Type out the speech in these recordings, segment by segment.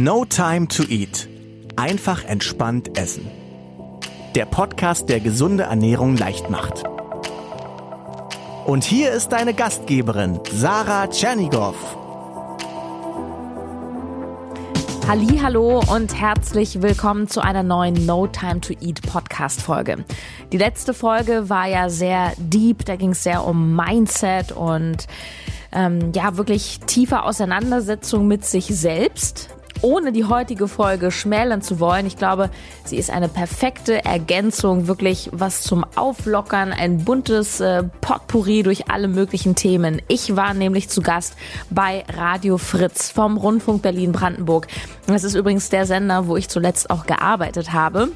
No Time to Eat. Einfach entspannt essen. Der Podcast, der gesunde Ernährung leicht macht. Und hier ist deine Gastgeberin, Sarah Tschernigow. Hallo und herzlich willkommen zu einer neuen No Time to Eat Podcast Folge. Die letzte Folge war ja sehr deep, da ging es sehr um Mindset und ähm, ja wirklich tiefe Auseinandersetzung mit sich selbst ohne die heutige Folge schmälern zu wollen. Ich glaube, sie ist eine perfekte Ergänzung, wirklich was zum Auflockern, ein buntes äh, Potpourri durch alle möglichen Themen. Ich war nämlich zu Gast bei Radio Fritz vom Rundfunk Berlin-Brandenburg. Das ist übrigens der Sender, wo ich zuletzt auch gearbeitet habe.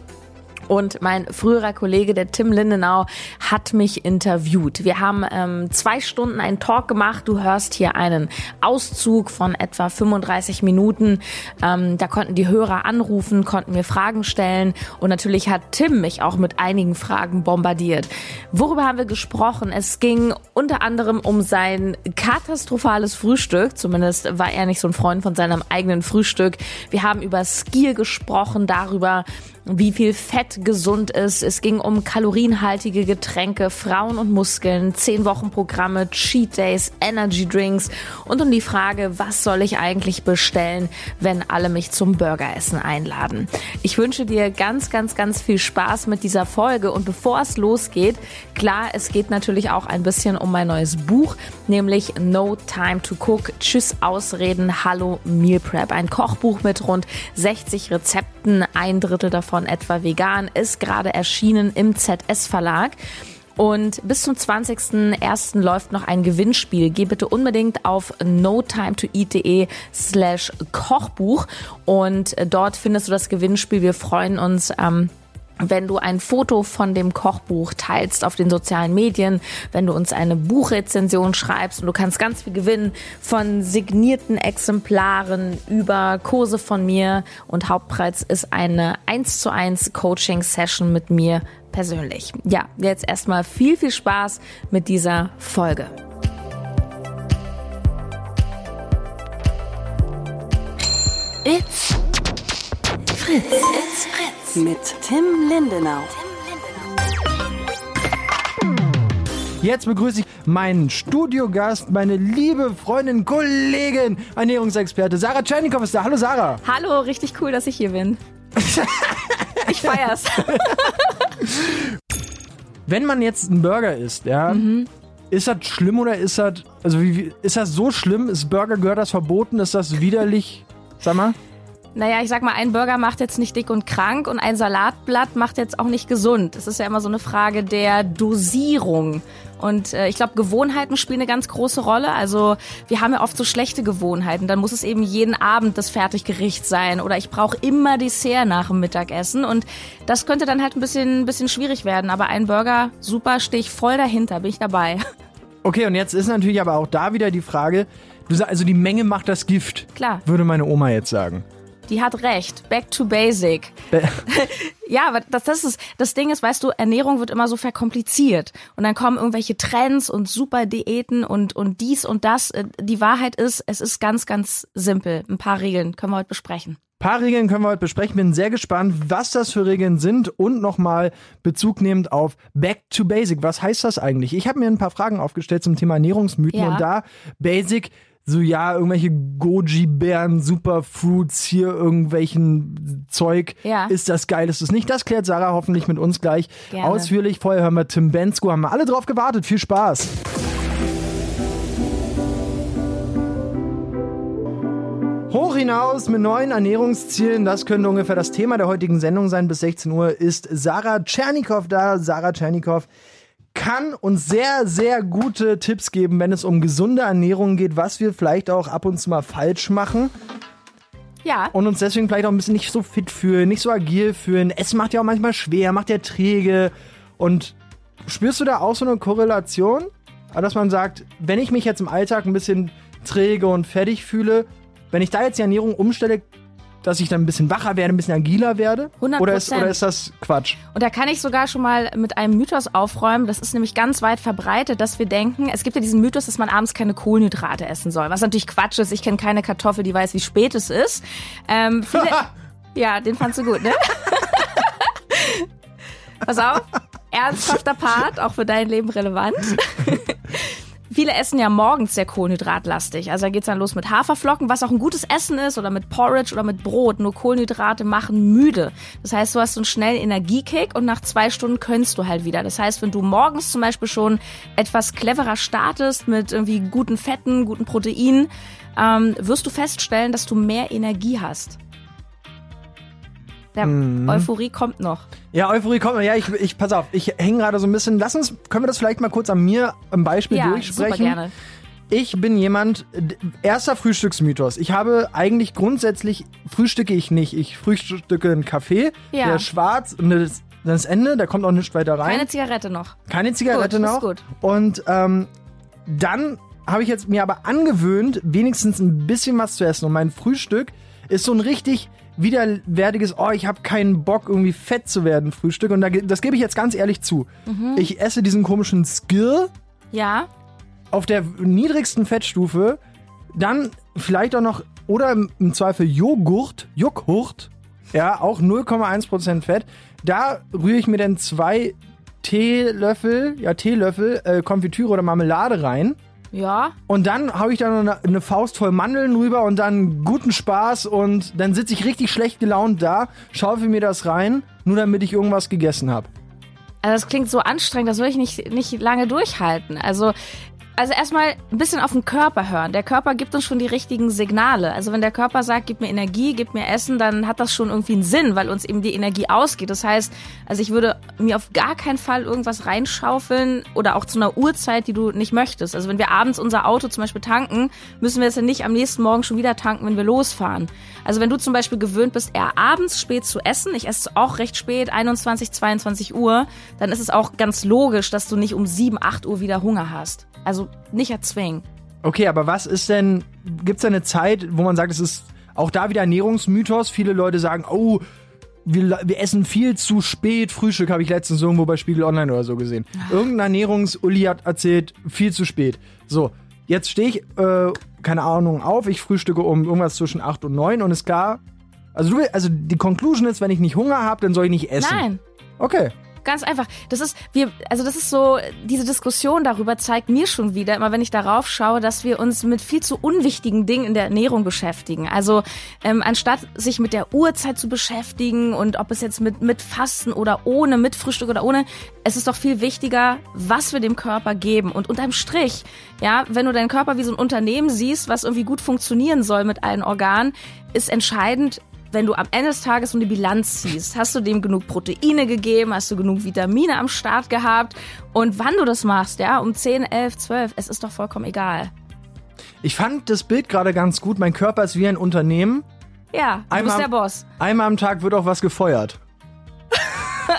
Und mein früherer Kollege, der Tim Lindenau, hat mich interviewt. Wir haben ähm, zwei Stunden einen Talk gemacht. Du hörst hier einen Auszug von etwa 35 Minuten. Ähm, da konnten die Hörer anrufen, konnten mir Fragen stellen. Und natürlich hat Tim mich auch mit einigen Fragen bombardiert. Worüber haben wir gesprochen? Es ging unter anderem um sein katastrophales Frühstück. Zumindest war er nicht so ein Freund von seinem eigenen Frühstück. Wir haben über Skier gesprochen, darüber, wie viel Fett gesund ist. Es ging um kalorienhaltige Getränke, Frauen und Muskeln, 10 Wochen Programme, Cheat Days, Energy Drinks und um die Frage, was soll ich eigentlich bestellen, wenn alle mich zum Burgeressen einladen. Ich wünsche dir ganz, ganz, ganz viel Spaß mit dieser Folge und bevor es losgeht, klar, es geht natürlich auch ein bisschen um mein neues Buch, nämlich No Time to Cook, Tschüss Ausreden, Hallo Meal Prep, ein Kochbuch mit rund 60 Rezepten, ein Drittel davon von etwa vegan ist gerade erschienen im ZS Verlag. Und bis zum 20.01. läuft noch ein Gewinnspiel. Geh bitte unbedingt auf notimetoeat.de slash Kochbuch und dort findest du das Gewinnspiel. Wir freuen uns. Ähm, wenn du ein Foto von dem Kochbuch teilst auf den sozialen Medien, wenn du uns eine Buchrezension schreibst und du kannst ganz viel gewinnen von signierten Exemplaren über Kurse von mir und Hauptpreis ist eine 1 zu 1 Coaching Session mit mir persönlich. Ja, jetzt erstmal viel, viel Spaß mit dieser Folge. It's Fritz. It's Fritz mit Tim Lindenau. Jetzt begrüße ich meinen Studiogast, meine liebe Freundin, Kollegin, Ernährungsexperte Sarah Tschernikow ist da. Hallo Sarah. Hallo, richtig cool, dass ich hier bin. ich feier's. Wenn man jetzt einen Burger isst, ja, mhm. ist das schlimm oder ist das, also wie, ist das so schlimm? Ist Burger, gehört das verboten? Ist das widerlich? Sag mal. Naja, ich sag mal, ein Burger macht jetzt nicht dick und krank und ein Salatblatt macht jetzt auch nicht gesund. Das ist ja immer so eine Frage der Dosierung. Und äh, ich glaube, Gewohnheiten spielen eine ganz große Rolle. Also wir haben ja oft so schlechte Gewohnheiten. Dann muss es eben jeden Abend das Fertiggericht sein oder ich brauche immer Dessert nach dem Mittagessen. Und das könnte dann halt ein bisschen, ein bisschen schwierig werden. Aber ein Burger, super, stehe ich voll dahinter, bin ich dabei. Okay, und jetzt ist natürlich aber auch da wieder die Frage, du sagst, also die Menge macht das Gift. Klar. Würde meine Oma jetzt sagen die hat recht. Back to basic. ja, aber das, das ist, das Ding ist, weißt du, Ernährung wird immer so verkompliziert. Und dann kommen irgendwelche Trends und super Diäten und, und dies und das. Äh, die Wahrheit ist, es ist ganz, ganz simpel. Ein paar Regeln können wir heute besprechen. Ein paar Regeln können wir heute besprechen. Bin sehr gespannt, was das für Regeln sind und nochmal Bezug nehmend auf Back to Basic. Was heißt das eigentlich? Ich habe mir ein paar Fragen aufgestellt zum Thema Ernährungsmythen ja. und da Basic so, ja, irgendwelche Goji-Bären, Superfruits, hier irgendwelchen Zeug. Ja. Ist das geil, ist das nicht? Das klärt Sarah hoffentlich mit uns gleich Gerne. ausführlich. Vorher hören wir Tim Bensko, haben wir alle drauf gewartet. Viel Spaß. Hoch hinaus mit neuen Ernährungszielen, das könnte ungefähr das Thema der heutigen Sendung sein. Bis 16 Uhr ist Sarah Tschernikow da. Sarah Tschernikow kann uns sehr, sehr gute Tipps geben, wenn es um gesunde Ernährung geht, was wir vielleicht auch ab und zu mal falsch machen. Ja. Und uns deswegen vielleicht auch ein bisschen nicht so fit fühlen, nicht so agil fühlen. Es macht ja auch manchmal schwer, macht ja träge. Und spürst du da auch so eine Korrelation? Dass man sagt, wenn ich mich jetzt im Alltag ein bisschen träge und fertig fühle, wenn ich da jetzt die Ernährung umstelle, dass ich dann ein bisschen wacher werde, ein bisschen agiler werde? 100%. Oder ist, oder ist das Quatsch? Und da kann ich sogar schon mal mit einem Mythos aufräumen. Das ist nämlich ganz weit verbreitet, dass wir denken, es gibt ja diesen Mythos, dass man abends keine Kohlenhydrate essen soll. Was natürlich Quatsch ist. Ich kenne keine Kartoffel, die weiß, wie spät es ist. Ähm, viele, ja, den fandst du gut, ne? Pass auf, ernsthafter Part, auch für dein Leben relevant. Viele essen ja morgens sehr kohlenhydratlastig. Also da geht's dann los mit Haferflocken, was auch ein gutes Essen ist, oder mit Porridge oder mit Brot. Nur Kohlenhydrate machen müde. Das heißt, du hast so einen schnellen Energiekick und nach zwei Stunden könnst du halt wieder. Das heißt, wenn du morgens zum Beispiel schon etwas cleverer startest mit irgendwie guten Fetten, guten Proteinen, ähm, wirst du feststellen, dass du mehr Energie hast. Der Mhm. Euphorie kommt noch. Ja, Euphorie kommt. Ja, ich, ich pass auf, ich hänge gerade so ein bisschen. Lass uns, können wir das vielleicht mal kurz an mir im Beispiel Ja, durchsprechen? super gerne. Ich bin jemand, erster Frühstücksmythos. Ich habe eigentlich grundsätzlich, frühstücke ich nicht. Ich frühstücke einen Kaffee, Ja. der ist schwarz und das, das Ende, da kommt auch nichts weiter rein. Keine Zigarette noch. Keine Zigarette Gut, ist noch. gut. Und ähm, dann habe ich jetzt mir aber angewöhnt, wenigstens ein bisschen was zu essen. Und mein Frühstück ist so ein richtig widerwärtiges, oh, ich habe keinen Bock, irgendwie fett zu werden, Frühstück. Und da, das gebe ich jetzt ganz ehrlich zu. Mhm. Ich esse diesen komischen Skill Ja, auf der niedrigsten Fettstufe, dann vielleicht auch noch, oder im, im Zweifel Joghurt, Joghurt, ja, auch 0,1% Fett. Da rühre ich mir dann zwei Teelöffel, ja, Teelöffel, äh, Konfitüre oder Marmelade rein. Ja. Und dann habe ich da noch eine, eine Faust voll Mandeln rüber und dann guten Spaß und dann sitze ich richtig schlecht gelaunt da, schaufel mir das rein, nur damit ich irgendwas gegessen habe. Also das klingt so anstrengend, das will ich nicht, nicht lange durchhalten. Also, also erstmal ein bisschen auf den Körper hören. Der Körper gibt uns schon die richtigen Signale. Also wenn der Körper sagt, gib mir Energie, gib mir Essen, dann hat das schon irgendwie einen Sinn, weil uns eben die Energie ausgeht. Das heißt, also ich würde mir auf gar keinen Fall irgendwas reinschaufeln oder auch zu einer Uhrzeit, die du nicht möchtest. Also wenn wir abends unser Auto zum Beispiel tanken, müssen wir es ja nicht am nächsten Morgen schon wieder tanken, wenn wir losfahren. Also wenn du zum Beispiel gewöhnt bist, eher abends spät zu essen, ich esse auch recht spät, 21, 22 Uhr, dann ist es auch ganz logisch, dass du nicht um 7, 8 Uhr wieder Hunger hast. Also nicht erzwingen. Okay, aber was ist denn, gibt es eine Zeit, wo man sagt, es ist auch da wieder Ernährungsmythos? Viele Leute sagen, oh, wir, wir essen viel zu spät Frühstück, habe ich letztens irgendwo bei Spiegel Online oder so gesehen. Irgendein Ernährungs-Uli hat erzählt, viel zu spät. So, jetzt stehe ich, äh, keine Ahnung, auf, ich frühstücke um irgendwas zwischen 8 und 9 und ist klar, also du also die Conclusion ist, wenn ich nicht Hunger habe, dann soll ich nicht essen. Nein. Okay. Ganz einfach. Das ist, wir, also das ist so, diese Diskussion darüber zeigt mir schon wieder, immer wenn ich darauf schaue, dass wir uns mit viel zu unwichtigen Dingen in der Ernährung beschäftigen. Also ähm, anstatt sich mit der Uhrzeit zu beschäftigen und ob es jetzt mit, mit Fasten oder ohne, mit Frühstück oder ohne, es ist doch viel wichtiger, was wir dem Körper geben. Und unterm Strich, ja, wenn du deinen Körper wie so ein Unternehmen siehst, was irgendwie gut funktionieren soll mit allen Organen, ist entscheidend, wenn du am Ende des Tages so eine Bilanz ziehst, hast du dem genug Proteine gegeben, hast du genug Vitamine am Start gehabt und wann du das machst, ja, um 10, 11, 12, es ist doch vollkommen egal. Ich fand das Bild gerade ganz gut. Mein Körper ist wie ein Unternehmen. Ja, du Einmal- bist der Boss. Einmal am Tag wird auch was gefeuert.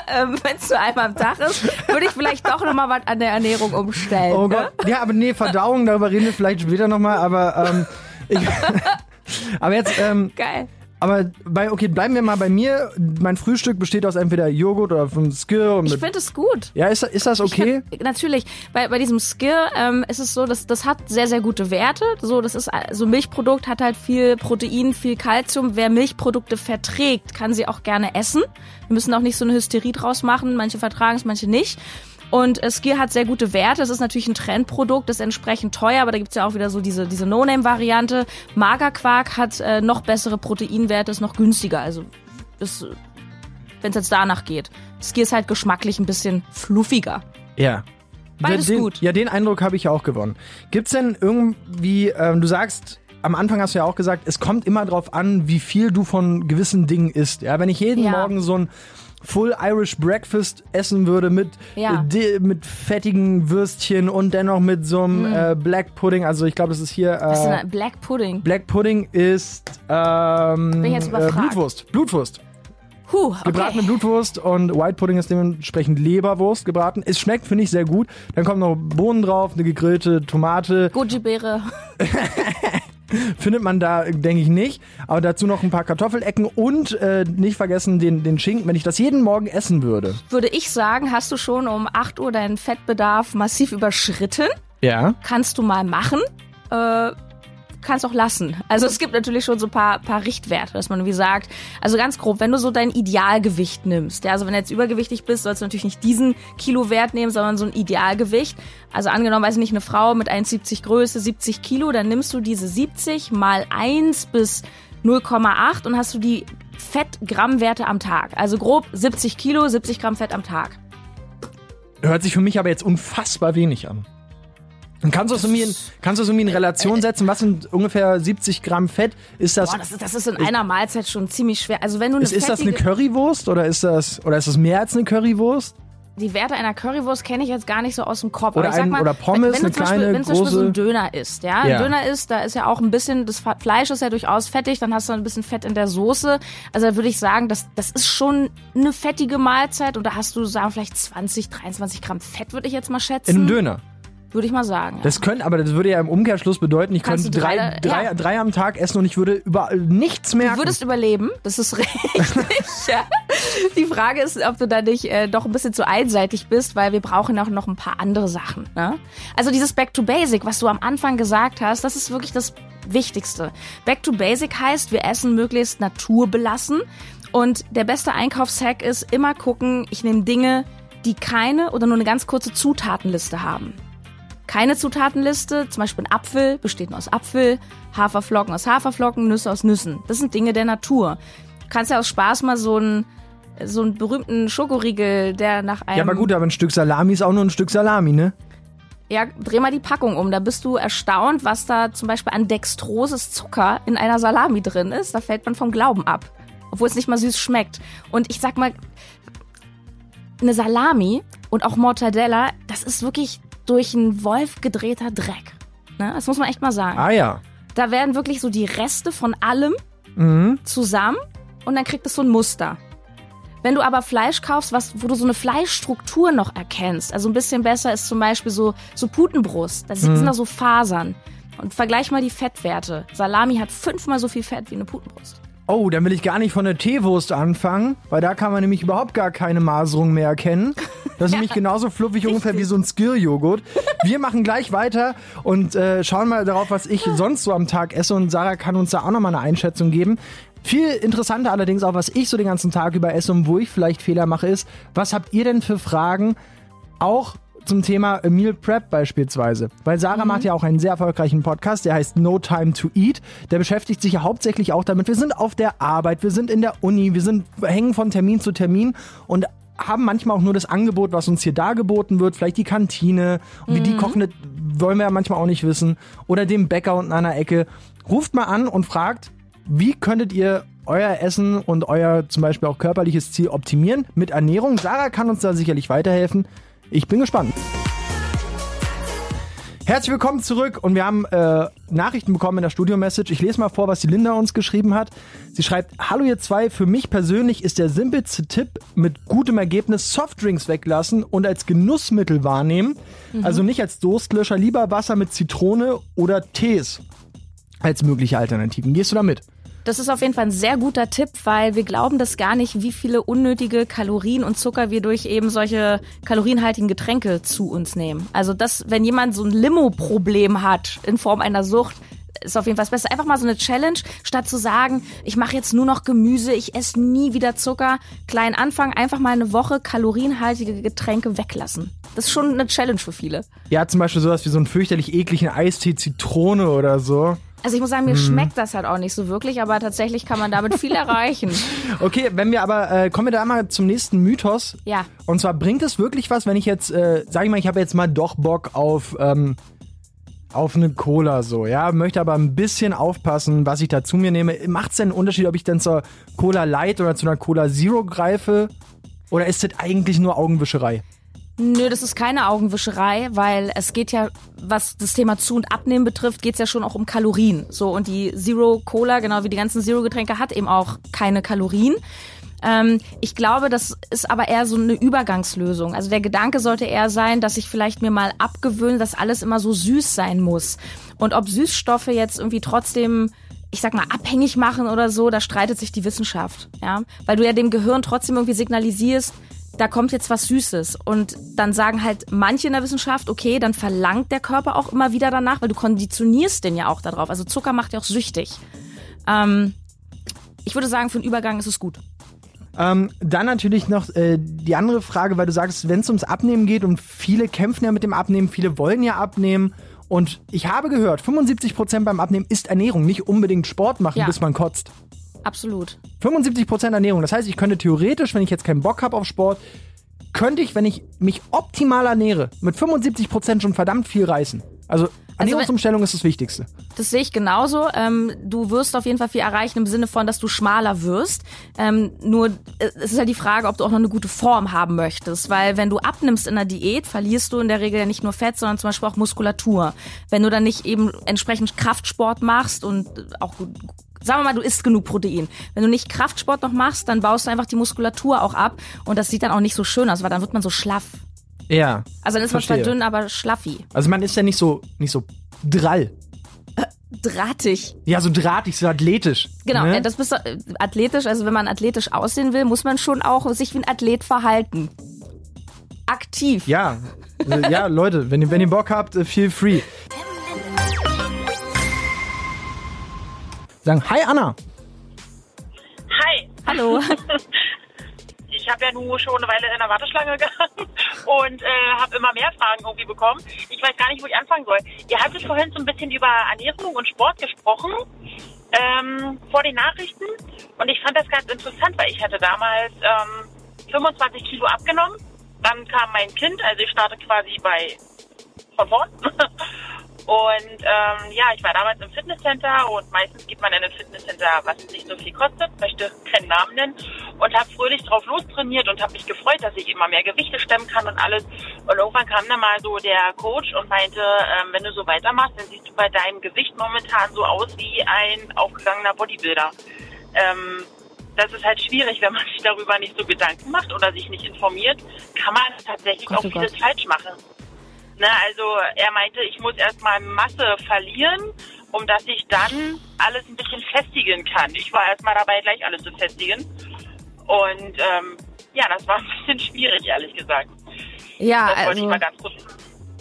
Ähm, Wenn es nur einmal am Tag ist, würde ich vielleicht doch nochmal was an der Ernährung umstellen. Oh ne? Gott. Ja, aber nee, Verdauung, darüber reden wir vielleicht später nochmal, aber ähm, ich, aber jetzt, ähm, Geil. Aber bei, okay, bleiben wir mal bei mir. Mein Frühstück besteht aus entweder Joghurt oder von Skill und Ich finde es gut. ja, ist, ist das okay? Find, natürlich, bei, bei diesem Skill ähm, ist es so, dass das hat sehr, sehr gute Werte. So, das ist äh, so ein Milchprodukt hat halt viel Protein, viel Kalzium. Wer Milchprodukte verträgt, kann sie auch gerne essen. Wir müssen auch nicht so eine Hysterie draus machen. Manche vertragen es, manche nicht. Und äh, Skier hat sehr gute Werte. Es ist natürlich ein Trendprodukt, ist entsprechend teuer, aber da gibt's ja auch wieder so diese, diese No-Name-Variante. Magerquark hat äh, noch bessere Proteinwerte, ist noch günstiger. Also ist, wenn es jetzt danach geht. Skier ist halt geschmacklich ein bisschen fluffiger. Ja. Beides den, gut. Ja, den Eindruck habe ich ja auch gewonnen. Gibt's denn irgendwie, ähm, du sagst, am Anfang hast du ja auch gesagt, es kommt immer drauf an, wie viel du von gewissen Dingen isst. Ja, wenn ich jeden Ja. Morgen so ein Full Irish Breakfast essen würde mit, Ja. äh, mit fettigen Würstchen und dennoch mit so einem äh, Black Pudding, also ich glaube, das ist hier. Das ist Äh, ein Black Pudding. Black Pudding ist ähm, Bin jetzt äh, überfragt. Blutwurst. Blutwurst. Huh, okay. Gebratene Blutwurst und White Pudding ist dementsprechend Leberwurst gebraten. Es schmeckt, finde ich, sehr gut. Dann kommen noch Bohnen drauf, eine gegrillte Tomate. Goji-Beere. findet man da, denke ich, nicht. Aber dazu noch ein paar Kartoffelecken und äh, nicht vergessen den, den Schinken, wenn ich das jeden Morgen essen würde. Würde ich sagen, hast du schon um 8 Uhr deinen Fettbedarf massiv überschritten. Ja. Kannst du mal machen. Äh, kannst auch lassen. Also es gibt natürlich schon so ein paar, paar Richtwerte, dass man wie sagt, also ganz grob, wenn du so dein Idealgewicht nimmst, ja, also wenn du jetzt übergewichtig bist, sollst du natürlich nicht diesen Kilowert nehmen, sondern so ein Idealgewicht. Also angenommen, weiß ich nicht, eine Frau mit 1,70 Größe, 70 Kilo, dann nimmst du diese 70 mal 1 bis 0,8 und hast du die Fettgrammwerte am Tag. Also grob 70 Kilo, 70 Gramm Fett am Tag. Hört sich für mich aber jetzt unfassbar wenig an. Kannst du das irgendwie in, kannst du das irgendwie in Relation setzen? Was sind ungefähr 70 Gramm Fett? Ist das, Boah, das, ist, das ist in einer Mahlzeit schon ziemlich schwer. Also wenn du eine ist, ist das eine Currywurst oder ist das, oder ist das mehr als eine Currywurst? Die Werte einer Currywurst kenne ich jetzt gar nicht so aus dem Kopf. Oder ein- mal, oder Pommes, wenn, wenn eine Beispiel, kleine, wenn zum Beispiel so große- ein Döner isst, ja, Ja. ein Döner isst, da ist ja auch ein bisschen, das Fleisch ist ja durchaus fettig, dann hast du ein bisschen Fett in der Soße. Also da würde ich sagen, das, das ist schon eine fettige Mahlzeit und da hast du, sagen, vielleicht 20, 23 Gramm Fett, würde ich jetzt mal schätzen. In einem Döner. Würde ich mal sagen. Das könnte, aber das würde ja im Umkehrschluss bedeuten, ich Kannst könnte drei, drei- drei, ja. drei am Tag essen und ich würde überall nichts merken. Du würdest überleben, das ist richtig. ja. Die Frage ist, ob du da nicht äh, doch ein bisschen zu einseitig bist, weil wir brauchen auch noch ein paar andere Sachen. Ne? Also dieses Back to Basic, was du am Anfang gesagt hast, das ist wirklich das Wichtigste. Back to Basic heißt, wir essen möglichst naturbelassen und der beste Einkaufshack ist immer gucken, ich nehme Dinge, die keine oder nur eine ganz kurze Zutatenliste haben keine Zutatenliste, zum Beispiel ein Apfel besteht nur aus Apfel, Haferflocken aus Haferflocken, Nüsse aus Nüssen. Das sind Dinge der Natur. Du kannst ja aus Spaß mal so einen, so einen berühmten Schokoriegel, der nach einem... ja, aber gut, aber ein Stück Salami ist auch nur ein Stück Salami, ne? Ja, dreh mal die Packung um. Da bist du erstaunt, was da zum Beispiel an dextroses Zucker in einer Salami drin ist. Da fällt man vom Glauben ab. Obwohl es nicht mal süß schmeckt. Und ich sag mal, eine Salami und auch Mortadella, das ist wirklich durch einen Wolf gedrehter Dreck. Ne? Das muss man echt mal sagen. Ah ja. Da werden wirklich so die Reste von allem zusammen und dann kriegt es so ein Muster. Wenn du aber Fleisch kaufst, was, wo du so eine Fleischstruktur noch erkennst, also ein bisschen besser ist zum Beispiel so, so Putenbrust, da sind da so Fasern. Und vergleich mal die Fettwerte. Salami hat fünfmal so viel Fett wie eine Putenbrust. Oh, dann will ich gar nicht von der Teewurst anfangen, weil da kann man nämlich überhaupt gar keine Maserung mehr erkennen. Das ist nämlich genauso fluffig ungefähr wie so ein Skir-Joghurt. Wir machen gleich weiter und äh, schauen mal darauf, was ich sonst so am Tag esse und Sarah kann uns da auch nochmal eine Einschätzung geben. Viel interessanter allerdings auch, was ich so den ganzen Tag über esse und wo ich vielleicht Fehler mache, ist, was habt ihr denn für Fragen auch zum Thema Meal Prep beispielsweise. Weil Sarah macht ja auch einen sehr erfolgreichen Podcast, der heißt No Time to Eat. Der beschäftigt sich ja hauptsächlich auch damit. Wir sind auf der Arbeit, wir sind in der Uni, wir sind hängen von Termin zu Termin und haben manchmal auch nur das Angebot, was uns hier dargeboten wird, vielleicht die Kantine und wie die kochen, das wollen wir ja manchmal auch nicht wissen. Oder dem Bäcker unten an der Ecke. Ruft mal an und fragt, wie könntet ihr euer Essen und euer zum Beispiel auch körperliches Ziel optimieren mit Ernährung? Sarah kann uns da sicherlich weiterhelfen. Ich bin gespannt. Herzlich willkommen zurück und wir haben äh, Nachrichten bekommen in der Studio-Message. Ich lese mal vor, was die Linda uns geschrieben hat. Sie schreibt, Hallo ihr zwei, für mich persönlich ist der simpelste Tipp mit gutem Ergebnis Softdrinks weglassen und als Genussmittel wahrnehmen. Also nicht als Durstlöscher, lieber Wasser mit Zitrone oder Tees als mögliche Alternativen. Gehst du damit? Das ist auf jeden Fall ein sehr guter Tipp, weil wir glauben das gar nicht, wie viele unnötige Kalorien und Zucker wir durch eben solche kalorienhaltigen Getränke zu uns nehmen. Also das, wenn jemand so ein Limo-Problem hat in Form einer Sucht, ist auf jeden Fall das Beste. Einfach mal so eine Challenge, statt zu sagen, ich mache jetzt nur noch Gemüse, ich esse nie wieder Zucker. Klein Anfang, einfach mal eine Woche kalorienhaltige Getränke weglassen. Das ist schon eine Challenge für viele. Ja, zum Beispiel sowas wie so einen fürchterlich ekligen Eistee Zitrone oder so. Also ich muss sagen, mir schmeckt das halt auch nicht so wirklich, aber tatsächlich kann man damit viel erreichen. Okay, wenn wir aber, äh, kommen wir da mal zum nächsten Mythos. Ja. Und zwar bringt es wirklich was, wenn ich jetzt, äh, sag ich mal, ich habe jetzt mal doch Bock auf, ähm, auf eine Cola so, ja, möchte aber ein bisschen aufpassen, was ich da zu mir nehme. Macht es denn einen Unterschied, ob ich denn zur Cola Light oder zu einer Cola Zero greife? Oder ist das eigentlich nur Augenwischerei? Nö, das ist keine Augenwischerei, weil es geht ja, was das Thema Zu- und Abnehmen betrifft, geht's ja schon auch um Kalorien. So, und die Zero Cola, genau wie die ganzen Zero-Getränke, hat eben auch keine Kalorien. Ähm, ich glaube, das ist aber eher so eine Übergangslösung. Also der Gedanke sollte eher sein, dass ich vielleicht mir mal abgewöhne, dass alles immer so süß sein muss. Und ob Süßstoffe jetzt irgendwie trotzdem ich sag mal, abhängig machen oder so, da streitet sich die Wissenschaft, ja. Weil du ja dem Gehirn trotzdem irgendwie signalisierst, da kommt jetzt was Süßes. Und dann sagen halt manche in der Wissenschaft, okay, dann verlangt der Körper auch immer wieder danach, weil du konditionierst den ja auch darauf. Also Zucker macht ja auch süchtig. Ähm, ich würde sagen, für den Übergang ist es gut. Ähm, dann natürlich noch äh, die andere Frage, weil du sagst, wenn es ums Abnehmen geht und viele kämpfen ja mit dem Abnehmen, viele wollen ja abnehmen. Und ich habe gehört, 75% beim Abnehmen ist Ernährung, nicht unbedingt Sport machen, ja. bis man kotzt. Absolut. 75% Ernährung. Das heißt, ich könnte theoretisch, wenn ich jetzt keinen Bock habe auf Sport, könnte ich, wenn ich mich optimal ernähre, mit 75% schon verdammt viel reißen. Also Ernährungsumstellung also, ist das Wichtigste. Das sehe ich genauso. Ähm, du wirst auf jeden Fall viel erreichen im Sinne von, dass du schmaler wirst. Ähm, nur äh, es ist ja die Frage, ob du auch noch eine gute Form haben möchtest. Weil wenn du abnimmst in der Diät, verlierst du in der Regel ja nicht nur Fett, sondern zum Beispiel auch Muskulatur. Wenn du dann nicht eben entsprechend Kraftsport machst und auch sagen wir mal, du isst genug Protein. Wenn du nicht Kraftsport noch machst, dann baust du einfach die Muskulatur auch ab und das sieht dann auch nicht so schön aus, weil dann wird man so schlaff. Ja. Also dann ist verstehe. man zwar dünn, aber schlaffi. Also man ist ja nicht so, nicht so drall. Äh, drahtig. Ja, so drahtig, so athletisch. Genau, ne? das bist du, äh, athletisch. Also wenn man athletisch aussehen will, muss man schon auch sich wie ein Athlet verhalten. Aktiv. Ja, äh, ja, Leute, wenn ihr, wenn ihr Bock habt, feel free. Sagen, hi Anna. Hi. Hallo. ich habe ja nur schon eine Weile in der Warteschlange gehangen und äh, habe immer mehr Fragen irgendwie bekommen. Ich weiß gar nicht, wo ich anfangen soll. Ihr hattet vorhin so ein bisschen über Ernährung und Sport gesprochen ähm, vor den Nachrichten und ich fand das ganz interessant, weil ich hatte damals ähm, 25 Kilo abgenommen. Dann kam mein Kind, also ich starte quasi bei von vorn Und ähm, ja, ich war damals im Fitnesscenter und meistens geht man in ein Fitnesscenter, was nicht so viel kostet, möchte keinen Namen nennen und habe fröhlich drauf lostrainiert und habe mich gefreut, dass ich immer mehr Gewichte stemmen kann und alles. Und irgendwann kam dann mal so der Coach und meinte, ähm, wenn du so weitermachst, dann siehst du bei deinem Gewicht momentan so aus wie ein aufgegangener Bodybuilder. Ähm, das ist halt schwierig, wenn man sich darüber nicht so Gedanken macht oder sich nicht informiert, kann man tatsächlich Gott, auch oh vieles Gott. falsch machen. Ne, also er meinte, ich muss erstmal Masse verlieren, um dass ich dann alles ein bisschen festigen kann. Ich war erstmal dabei, gleich alles zu festigen. Und ähm, ja, das war ein bisschen schwierig, ehrlich gesagt. Ja, das wollte also, ich mal ganz kurz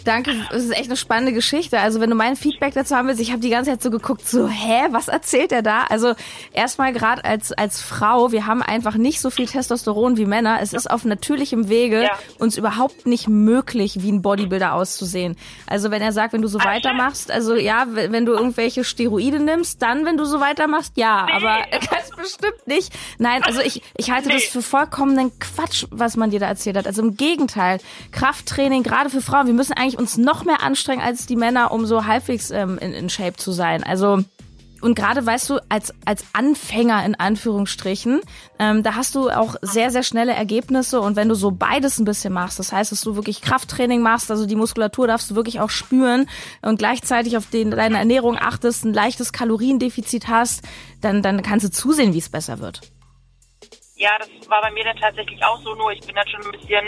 Danke, das ist echt eine spannende Geschichte. Also wenn du mein Feedback dazu haben willst, ich habe die ganze Zeit so geguckt, so, hä, was erzählt er da? Also erstmal gerade als, als Frau, wir haben einfach nicht so viel Testosteron wie Männer. Es ist auf natürlichem Wege ja. uns überhaupt nicht möglich, wie ein Bodybuilder auszusehen. Also wenn er sagt, wenn du so Ach, weitermachst, also ja, wenn du irgendwelche Steroide nimmst, dann, wenn du so weitermachst, ja, aber ganz bestimmt nicht. Nein, also ich, ich halte nee. das für vollkommenen Quatsch, was man dir da erzählt hat. Also im Gegenteil, Krafttraining, gerade für Frauen, wir müssen eigentlich eigentlich uns noch mehr anstrengen als die Männer, um so halbwegs ähm, in, in Shape zu sein. Also und gerade weißt du, als, als Anfänger in Anführungsstrichen, ähm, da hast du auch sehr, sehr schnelle Ergebnisse. Und wenn du so beides ein bisschen machst, das heißt, dass du wirklich Krafttraining machst, also die Muskulatur darfst du wirklich auch spüren und gleichzeitig auf den, deine Ernährung achtest, ein leichtes Kaloriendefizit hast, dann, dann kannst du zusehen, wie es besser wird. Ja, das war bei mir dann tatsächlich auch so, nur ich bin dann schon ein bisschen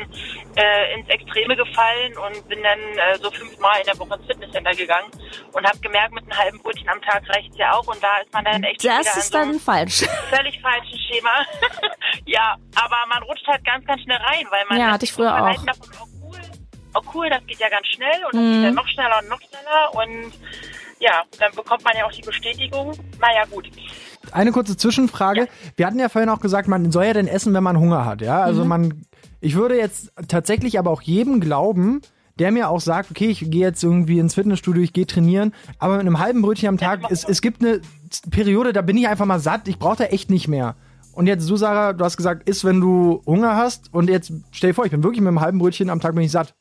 äh, ins Extreme gefallen und bin dann äh, so fünfmal in der Woche ins Fitnesscenter gegangen und habe gemerkt, mit einem halben Brötchen am Tag reicht ja auch und da ist man dann echt Das ist dann so falsch. Völlig falschen Schema. ja, aber man rutscht halt ganz, ganz schnell rein, weil man ja, hatte ich früher auch. Davon, oh cool, oh cool, das geht ja ganz schnell und das mhm. geht ja noch schneller und noch schneller und ja, dann bekommt man ja auch die Bestätigung. Naja, gut. Eine kurze Zwischenfrage. Ja. Wir hatten ja vorhin auch gesagt, man soll ja denn essen, wenn man Hunger hat, ja? Also mhm. man, ich würde jetzt tatsächlich aber auch jedem glauben, der mir auch sagt, okay, ich gehe jetzt irgendwie ins Fitnessstudio, ich gehe trainieren, aber mit einem halben Brötchen am Tag, es, es gibt eine Periode, da bin ich einfach mal satt, ich brauche da echt nicht mehr. Und jetzt du, Sarah, du hast gesagt, isst, wenn du Hunger hast. Und jetzt stell dir vor, ich bin wirklich mit einem halben Brötchen am Tag bin ich satt.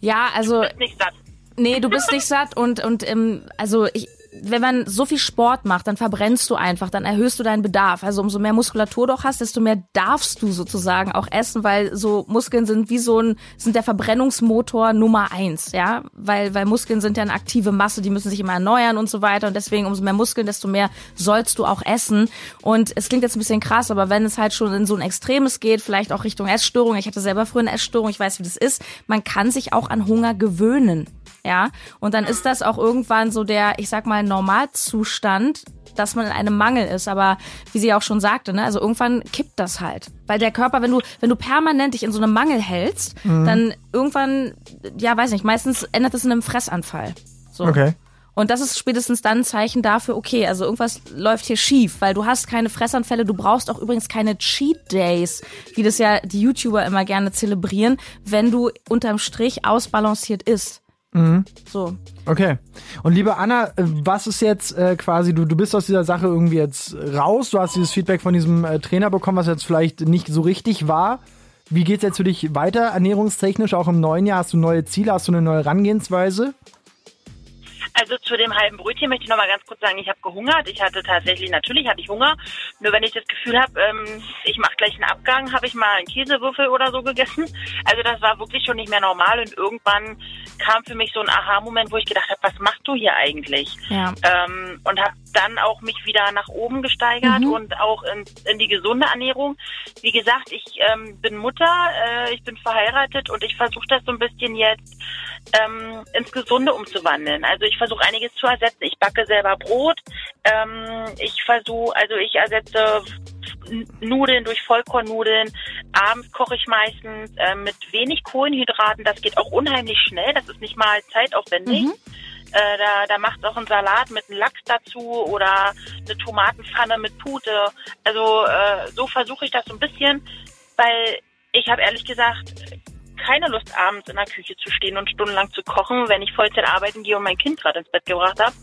Ja, also. Du bist nicht satt. Nee, du bist nicht satt und, und ähm, also ich, wenn man so viel Sport macht, dann verbrennst du einfach, dann erhöhst du deinen Bedarf. Also umso mehr Muskulatur du hast, desto mehr darfst du sozusagen auch essen, weil so Muskeln sind wie so ein, sind der Verbrennungsmotor Nummer eins, ja, weil, weil Muskeln sind ja eine aktive Masse, die müssen sich immer erneuern und so weiter und deswegen umso mehr Muskeln, desto mehr sollst du auch essen. Und es klingt jetzt ein bisschen krass, aber wenn es halt schon in so ein Extremes geht, vielleicht auch Richtung Essstörung, ich hatte selber früher eine Essstörung, ich weiß, wie das ist, man kann sich auch an Hunger gewöhnen ja. Und dann ist das auch irgendwann so der, ich sag mal, Normalzustand, dass man in einem Mangel ist. Aber wie sie auch schon sagte, ne, also irgendwann kippt das halt. Weil der Körper, wenn du, wenn du permanent dich in so einem Mangel hältst, mhm. dann irgendwann, ja, weiß nicht, meistens endet es in einem Fressanfall. So. Okay. Und das ist spätestens dann ein Zeichen dafür, okay, also irgendwas läuft hier schief, weil du hast keine Fressanfälle, du brauchst auch übrigens keine Cheat Days, wie das ja die YouTuber immer gerne zelebrieren, wenn du unterm Strich ausbalanciert isst. Mhm. So. Okay. Und liebe Anna, äh, was ist jetzt äh, quasi, du, du bist aus dieser Sache irgendwie jetzt raus, du hast dieses Feedback von diesem äh, Trainer bekommen, was jetzt vielleicht nicht so richtig war. Wie geht's jetzt für dich weiter, ernährungstechnisch, auch im neuen Jahr? Hast du neue Ziele, hast du eine neue Herangehensweise? Also zu dem halben Brötchen möchte ich noch mal ganz kurz sagen, ich habe gehungert. Ich hatte tatsächlich, natürlich hatte ich Hunger. Nur wenn ich das Gefühl habe, ähm, ich mache gleich einen Abgang, habe ich mal einen Käsewürfel oder so gegessen. Also das war wirklich schon nicht mehr normal. Und irgendwann kam für mich so ein Aha-Moment, wo ich gedacht habe, was machst du hier eigentlich? Ja. Ähm, und habe dann auch mich wieder nach oben gesteigert mhm. und auch in, in, die gesunde Ernährung. Wie gesagt, ich ähm, bin Mutter, äh, ich bin verheiratet und ich versuche das so ein bisschen jetzt ähm, ins Gesunde umzuwandeln. Also ich versuche einiges zu ersetzen. Ich backe selber Brot. Ähm, ich versuche, also ich ersetze Nudeln durch Vollkornnudeln. Abends koche ich meistens äh, mit wenig Kohlenhydraten. Das geht auch unheimlich schnell. Das ist nicht mal zeitaufwendig. Mhm. Äh, da da macht auch ein Salat mit einem Lachs dazu oder eine Tomatenpfanne mit Pute. Also äh, so versuche ich das so ein bisschen, weil ich habe ehrlich gesagt keine Lust, abends in der Küche zu stehen und stundenlang zu kochen, wenn ich Vollzeit arbeiten gehe und mein Kind gerade ins Bett gebracht habe.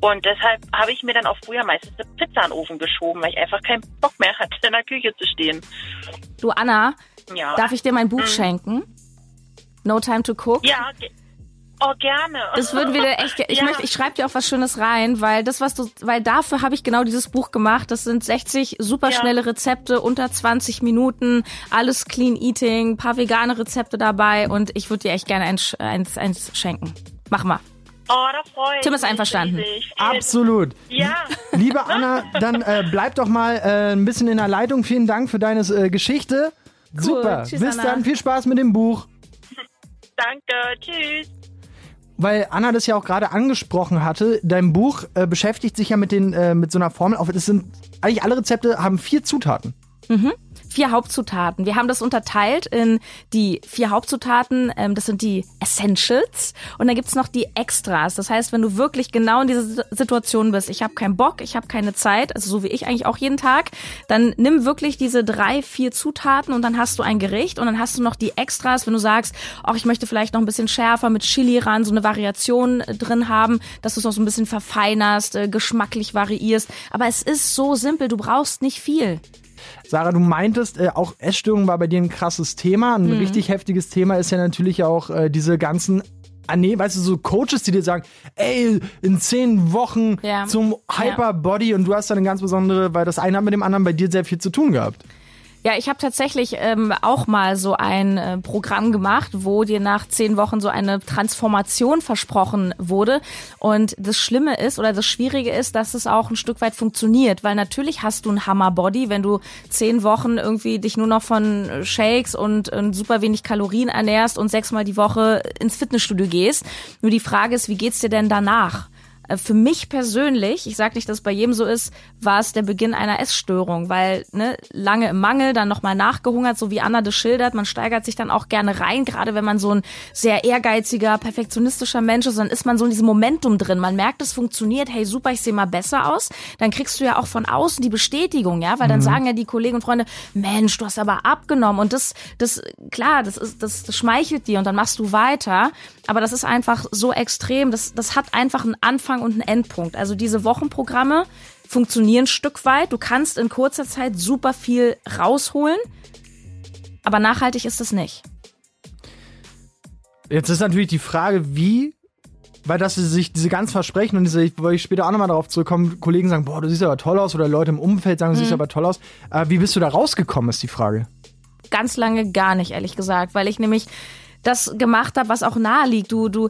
Und deshalb habe ich mir dann auch früher meistens eine Pizza in den Ofen geschoben, weil ich einfach keinen Bock mehr hatte, in der Küche zu stehen. Du Anna, ja. darf ich dir mein Buch mhm. schenken? No Time to Cook? Ja, Oh, gerne. Das würden wir echt, ich ja. möchte, ich schreibe dir auch was Schönes rein, weil das, was du, weil dafür habe ich genau dieses Buch gemacht. Das sind 60 superschnelle ja. Rezepte unter 20 Minuten, alles Clean Eating, paar vegane Rezepte dabei und ich würde dir echt gerne eins, eins, eins schenken. Mach mal. Oh, da freue ich Tim ist einverstanden. Absolut. Ja. Liebe Anna, dann äh, bleib doch mal äh, ein bisschen in der Leitung. Vielen Dank für deine äh, Geschichte. Cool. Super. Tschüss, Bis Anna. dann. Viel Spaß mit dem Buch. Danke. Tschüss weil Anna das ja auch gerade angesprochen hatte, dein Buch äh, beschäftigt sich ja mit den äh, mit so einer Formel. Auf, das sind eigentlich alle Rezepte haben vier Zutaten. Mhm vier Hauptzutaten. Wir haben das unterteilt in die vier Hauptzutaten, ähm, das sind die Essentials und dann gibt's noch die Extras. Das heißt, wenn du wirklich genau in dieser Situation bist, ich habe keinen Bock, ich habe keine Zeit, also so wie ich eigentlich auch jeden Tag, dann nimm wirklich diese drei, vier Zutaten und dann hast du ein Gericht und dann hast du noch die Extras, wenn du sagst, auch ich möchte vielleicht noch ein bisschen schärfer mit Chili ran, so eine Variation äh, drin haben, dass du es noch so ein bisschen verfeinerst, äh, geschmacklich variierst. Aber es ist so simpel, du brauchst nicht viel. Sarah, du meintest, äh, auch Essstörung war bei dir ein krasses Thema. Ein mhm. richtig heftiges Thema ist ja natürlich auch äh, diese ganzen Ah, nee, weißt du, so Coaches, die dir sagen, ey, in zehn Wochen ja. zum Hyperbody ja. und du hast dann eine ganz besondere, weil das eine hat mit dem anderen bei dir sehr viel zu tun gehabt. Ja, ich habe tatsächlich ähm, auch mal so ein äh, Programm gemacht, wo dir nach zehn Wochen so eine Transformation versprochen wurde. Und das Schlimme ist oder das Schwierige ist, dass es auch ein Stück weit funktioniert, weil natürlich hast du ein Hammerbody, wenn du zehn Wochen irgendwie dich nur noch von Shakes und, und super wenig Kalorien ernährst und sechsmal die Woche ins Fitnessstudio gehst. Nur die Frage ist, wie geht's dir denn danach? Äh, für mich persönlich, ich sage nicht, dass es bei jedem so ist, war es der Beginn einer Essstörung, weil ne, lange im Mangel, dann nochmal nachgehungert, so wie Anna das schildert, man steigert sich dann auch gerne rein, gerade wenn man so ein sehr ehrgeiziger, perfektionistischer Mensch ist, dann ist man so in diesem Momentum drin. Man merkt, es funktioniert, hey super, ich sehe mal besser aus. Dann kriegst du ja auch von außen die Bestätigung, ja, weil dann mhm. sagen ja die Kollegen und Freunde, Mensch, du hast aber abgenommen und das, das, klar, das ist, das, das schmeichelt dir und dann machst du weiter. Aber das ist einfach so extrem, das, das hat einfach einen Anfang und einen Endpunkt. Also diese Wochenprogramme funktionieren ein Stück weit. Du kannst in kurzer Zeit super viel rausholen, aber nachhaltig ist es nicht. Jetzt ist natürlich die Frage, wie weil dass sie sich diese ganz versprechen und diese, ich später auch nochmal darauf zurückkommen, Kollegen sagen, boah, du siehst aber toll aus oder Leute im Umfeld sagen, du siehst mhm. aber toll aus. Äh, wie bist du da rausgekommen, ist die Frage. Ganz lange gar nicht, ehrlich gesagt, weil ich nämlich das gemacht habe, was auch nahe liegt. Du, du,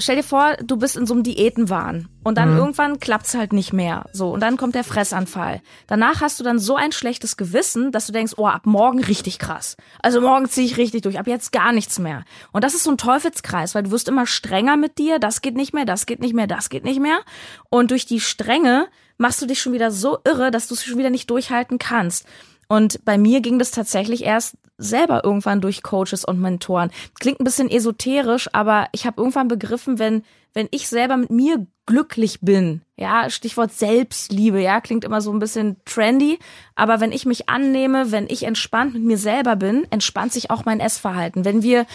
stell dir vor, du bist in so einem Diätenwahn und dann mhm. irgendwann klappt's halt nicht mehr. So und dann kommt der Fressanfall. Danach hast du dann so ein schlechtes Gewissen, dass du denkst, oh, ab morgen richtig krass. Also morgen ziehe ich richtig durch, ab jetzt gar nichts mehr. Und das ist so ein Teufelskreis, weil du wirst immer strenger mit dir, das geht nicht mehr, das geht nicht mehr, das geht nicht mehr und durch die Strenge machst du dich schon wieder so irre, dass du es schon wieder nicht durchhalten kannst. Und bei mir ging das tatsächlich erst selber irgendwann durch Coaches und Mentoren. Klingt ein bisschen esoterisch, aber ich habe irgendwann begriffen, wenn wenn ich selber mit mir glücklich bin, ja, Stichwort Selbstliebe, ja, klingt immer so ein bisschen trendy, aber wenn ich mich annehme, wenn ich entspannt mit mir selber bin, entspannt sich auch mein Essverhalten. Wenn wir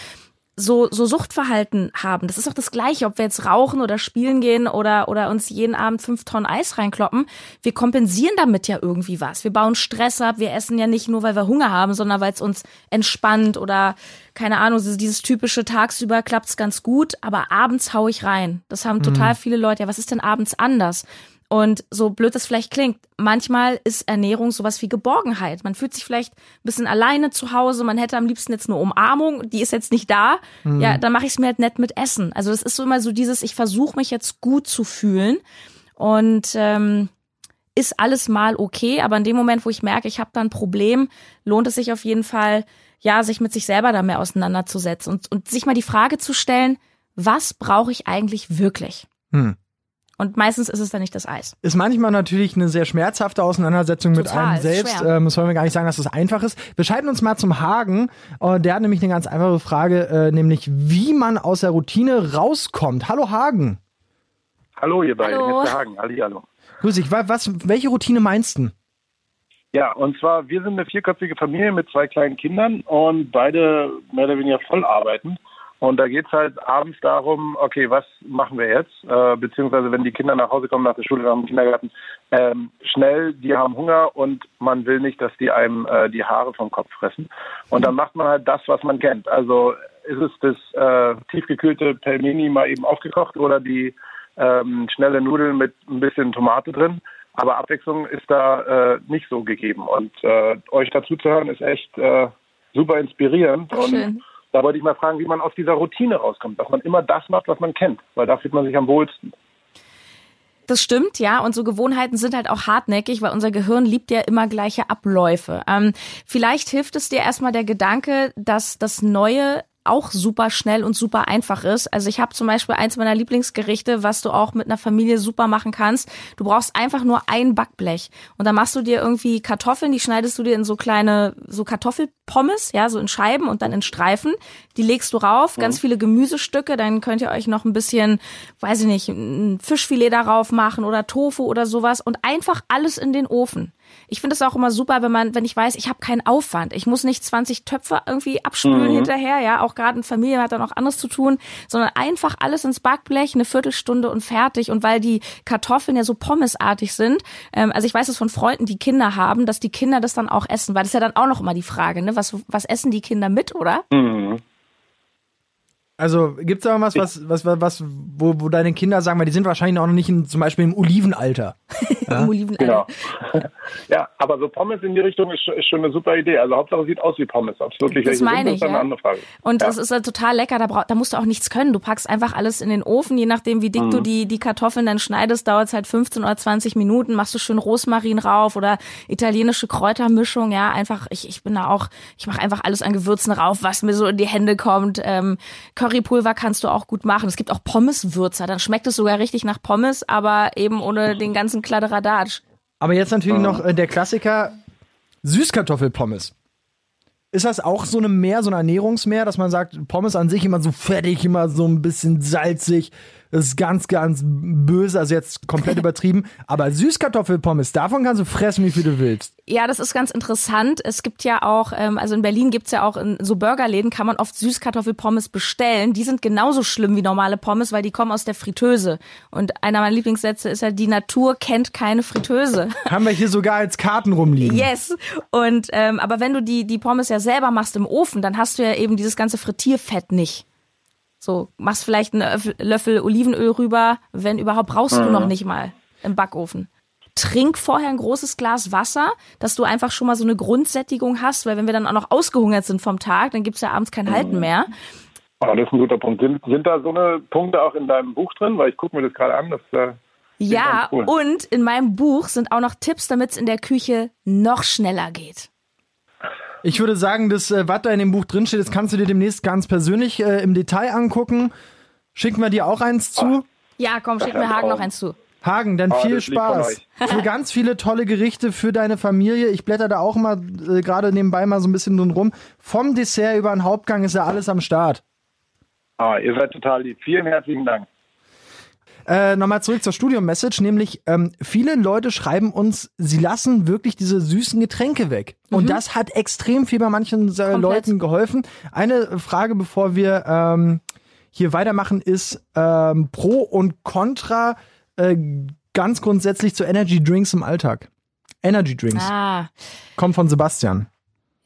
so, so Suchtverhalten haben. Das ist auch das Gleiche, ob wir jetzt rauchen oder spielen gehen oder, oder uns jeden Abend fünf Tonnen Eis reinkloppen. Wir kompensieren damit ja irgendwie was. Wir bauen Stress ab. Wir essen ja nicht nur, weil wir Hunger haben, sondern weil es uns entspannt oder, keine Ahnung, dieses typische tagsüber klappt's ganz gut, aber abends hau ich rein. Das haben total mhm. viele Leute. Ja, was ist denn abends anders? Und so blöd das vielleicht klingt, manchmal ist Ernährung sowas wie Geborgenheit. Man fühlt sich vielleicht ein bisschen alleine zu Hause, man hätte am liebsten jetzt eine Umarmung, die ist jetzt nicht da. Mhm. Ja, dann mache ich es mir halt nett mit Essen. Also das ist so immer so dieses, ich versuche mich jetzt gut zu fühlen und ähm, ist alles mal okay, aber in dem Moment, wo ich merke, ich habe da ein Problem, lohnt es sich auf jeden Fall, ja, sich mit sich selber da mehr auseinanderzusetzen und, und sich mal die Frage zu stellen, was brauche ich eigentlich wirklich? Hm. Und meistens ist es dann nicht das Eis. Ist manchmal natürlich eine sehr schmerzhafte Auseinandersetzung Total, mit einem selbst. Ähm, das wollen wir gar nicht sagen, dass das einfach ist. Wir schalten uns mal zum Hagen. Uh, der hat nämlich eine ganz einfache Frage, äh, nämlich wie man aus der Routine rauskommt. Hallo Hagen. Hallo ihr beiden, hallo. Mr. Hagen. Ali, hallo. Grüß dich. Was, welche Routine meinst du? Ja, und zwar, wir sind eine vierköpfige Familie mit zwei kleinen Kindern und beide mehr oder weniger voll arbeiten. Und da geht es halt abends darum, okay, was machen wir jetzt? Äh, beziehungsweise wenn die Kinder nach Hause kommen nach der Schule, nach dem Kindergarten, ähm, schnell, die haben Hunger und man will nicht, dass die einem äh, die Haare vom Kopf fressen. Und dann macht man halt das, was man kennt. Also ist es das äh, tiefgekühlte Pelmeni mal eben aufgekocht oder die ähm, schnelle Nudeln mit ein bisschen Tomate drin. Aber Abwechslung ist da äh, nicht so gegeben. Und äh, euch dazu zu hören, ist echt äh, super inspirierend. Ach, und da wollte ich mal fragen, wie man aus dieser Routine rauskommt, dass man immer das macht, was man kennt, weil da fühlt man sich am wohlsten. Das stimmt, ja. Und so Gewohnheiten sind halt auch hartnäckig, weil unser Gehirn liebt ja immer gleiche Abläufe. Ähm, vielleicht hilft es dir erstmal der Gedanke, dass das Neue auch super schnell und super einfach ist. Also ich habe zum Beispiel eins meiner Lieblingsgerichte, was du auch mit einer Familie super machen kannst. Du brauchst einfach nur ein Backblech und dann machst du dir irgendwie Kartoffeln, die schneidest du dir in so kleine, so Kartoffelpommes, ja, so in Scheiben und dann in Streifen. Die legst du rauf, mhm. ganz viele Gemüsestücke, dann könnt ihr euch noch ein bisschen, weiß ich nicht, ein Fischfilet darauf machen oder Tofu oder sowas und einfach alles in den Ofen. Ich finde es auch immer super, wenn man, wenn ich weiß, ich habe keinen Aufwand. Ich muss nicht 20 Töpfe irgendwie abspülen mhm. hinterher, ja. Auch gerade eine Familie hat dann auch anderes zu tun, sondern einfach alles ins Backblech, eine Viertelstunde und fertig. Und weil die Kartoffeln ja so pommesartig sind, ähm, also ich weiß es von Freunden, die Kinder haben, dass die Kinder das dann auch essen, weil das ist ja dann auch noch immer die Frage, ne? Was, was essen die Kinder mit, oder? Mhm. Also gibt es da was, was, was, was, was, wo, wo deine Kinder sagen, weil die sind wahrscheinlich auch noch nicht in, zum Beispiel im Olivenalter. Ja? Im Olivenalter. Genau. ja, aber so Pommes in die Richtung ist, ist, schon eine super Idee. Also Hauptsache sieht aus wie Pommes. Ob es wirklich das meine sind, ich, ist ja. eine andere Frage. Und ja. das ist halt total lecker. Da, brauch, da musst du auch nichts können. Du packst einfach alles in den Ofen, je nachdem, wie dick mhm. du die, die Kartoffeln dann schneidest, dauert es halt 15 oder 20 Minuten. Machst du schön Rosmarin rauf oder italienische Kräutermischung. Ja, einfach. Ich, ich bin da auch. Ich mache einfach alles an Gewürzen rauf, was mir so in die Hände kommt. Ähm, Currypulver kannst du auch gut machen. Es gibt auch Pommeswürzer, dann schmeckt es sogar richtig nach Pommes, aber eben ohne den ganzen Kladderadatsch. Aber jetzt natürlich noch äh, der Klassiker Süßkartoffelpommes. Ist das auch so eine Mehr, so ein Ernährungsmehr, dass man sagt, Pommes an sich immer so fettig, immer so ein bisschen salzig, das ist ganz, ganz böse, also jetzt komplett übertrieben. Aber Süßkartoffelpommes, davon kannst du fressen, wie viel du willst. Ja, das ist ganz interessant. Es gibt ja auch, ähm, also in Berlin gibt's ja auch in so Burgerläden, kann man oft Süßkartoffelpommes bestellen. Die sind genauso schlimm wie normale Pommes, weil die kommen aus der Fritteuse. Und einer meiner Lieblingssätze ist ja, die Natur kennt keine Fritteuse. Haben wir hier sogar als Karten rumliegen. Yes. Und ähm, aber wenn du die, die Pommes ja selber machst im Ofen, dann hast du ja eben dieses ganze Frittierfett nicht. So, machst vielleicht einen Löffel Olivenöl rüber, wenn überhaupt brauchst du noch nicht mal im Backofen. Trink vorher ein großes Glas Wasser, dass du einfach schon mal so eine Grundsättigung hast, weil wenn wir dann auch noch ausgehungert sind vom Tag, dann gibt's ja abends kein Halten mehr. Ah, das ist ein guter Punkt. Sind, sind da so eine Punkte auch in deinem Buch drin? Weil ich gucke mir das gerade an. Das, äh, ja, cool. und in meinem Buch sind auch noch Tipps, damit es in der Küche noch schneller geht. Ich würde sagen, das, äh, was da in dem Buch drinsteht, das kannst du dir demnächst ganz persönlich äh, im Detail angucken. Schicken wir dir auch eins zu. Ja, komm, schick mir Hagen noch eins zu. Hagen, dann Ah, viel Spaß. Für ganz viele tolle Gerichte für deine Familie. Ich blätter da auch mal äh, gerade nebenbei mal so ein bisschen drin rum. Vom Dessert über den Hauptgang ist ja alles am Start. Ah, ihr seid total lieb. Vielen herzlichen Dank. Äh, Nochmal zurück zur Studio-Message, nämlich ähm, viele Leute schreiben uns, sie lassen wirklich diese süßen Getränke weg. Und das hat extrem viel bei manchen äh, Leuten geholfen. Eine Frage, bevor wir ähm, hier weitermachen, ist ähm, Pro und Contra äh, ganz grundsätzlich zu Energy Drinks im Alltag. Energy Drinks. Ah. Kommt von Sebastian.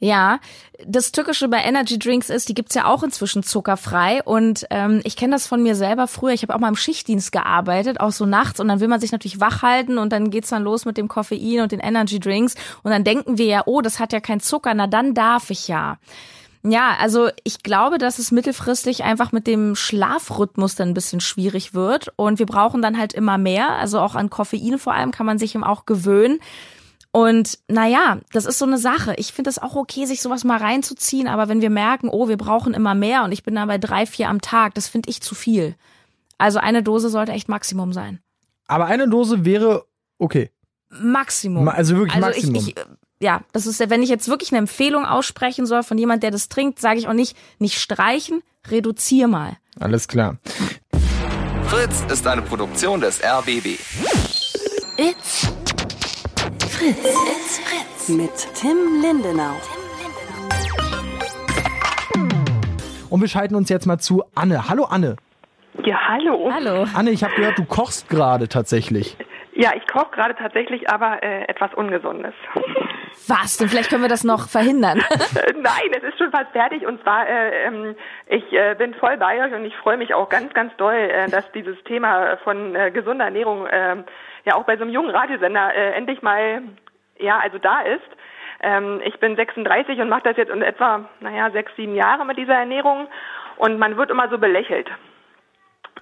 Ja, das Tückische bei Energy Drinks ist, die gibt's ja auch inzwischen zuckerfrei und ähm, ich kenne das von mir selber früher. Ich habe auch mal im Schichtdienst gearbeitet, auch so nachts und dann will man sich natürlich wach halten und dann geht's dann los mit dem Koffein und den Energy Drinks und dann denken wir ja, oh, das hat ja kein Zucker, na dann darf ich ja. Ja, also ich glaube, dass es mittelfristig einfach mit dem Schlafrhythmus dann ein bisschen schwierig wird und wir brauchen dann halt immer mehr. Also auch an Koffein vor allem kann man sich eben auch gewöhnen. Und naja, das ist so eine Sache. Ich finde es auch okay, sich sowas mal reinzuziehen, aber wenn wir merken, oh, wir brauchen immer mehr und ich bin da bei drei, vier am Tag, das finde ich zu viel. Also eine Dose sollte echt Maximum sein. Aber eine Dose wäre okay. Maximum. Ma- also wirklich Maximum. Ich, ich, ja, das ist, wenn ich jetzt wirklich eine Empfehlung aussprechen soll von jemand, der das trinkt, sage ich auch nicht, nicht streichen, reduzier mal. Alles klar. Fritz ist eine Produktion des RBB. It's Fritz. It's Fritz. Mit Tim Lindenau. Und wir schalten uns jetzt mal zu Anne. Hallo Anne. Ja, hallo. Hallo. Anne, ich habe gehört, du kochst gerade tatsächlich. Ja, ich koche gerade tatsächlich aber äh, etwas Ungesundes. Was? Denn vielleicht können wir das noch verhindern. Nein, es ist schon fast fertig und zwar, äh, ähm, ich äh, bin voll bei euch und ich freue mich auch ganz, ganz doll, äh, dass dieses Thema von äh, gesunder Ernährung äh, ja auch bei so einem jungen Radiosender äh, endlich mal, ja, also da ist. Ähm, ich bin 36 und mache das jetzt in etwa, naja, sechs, sieben Jahre mit dieser Ernährung und man wird immer so belächelt.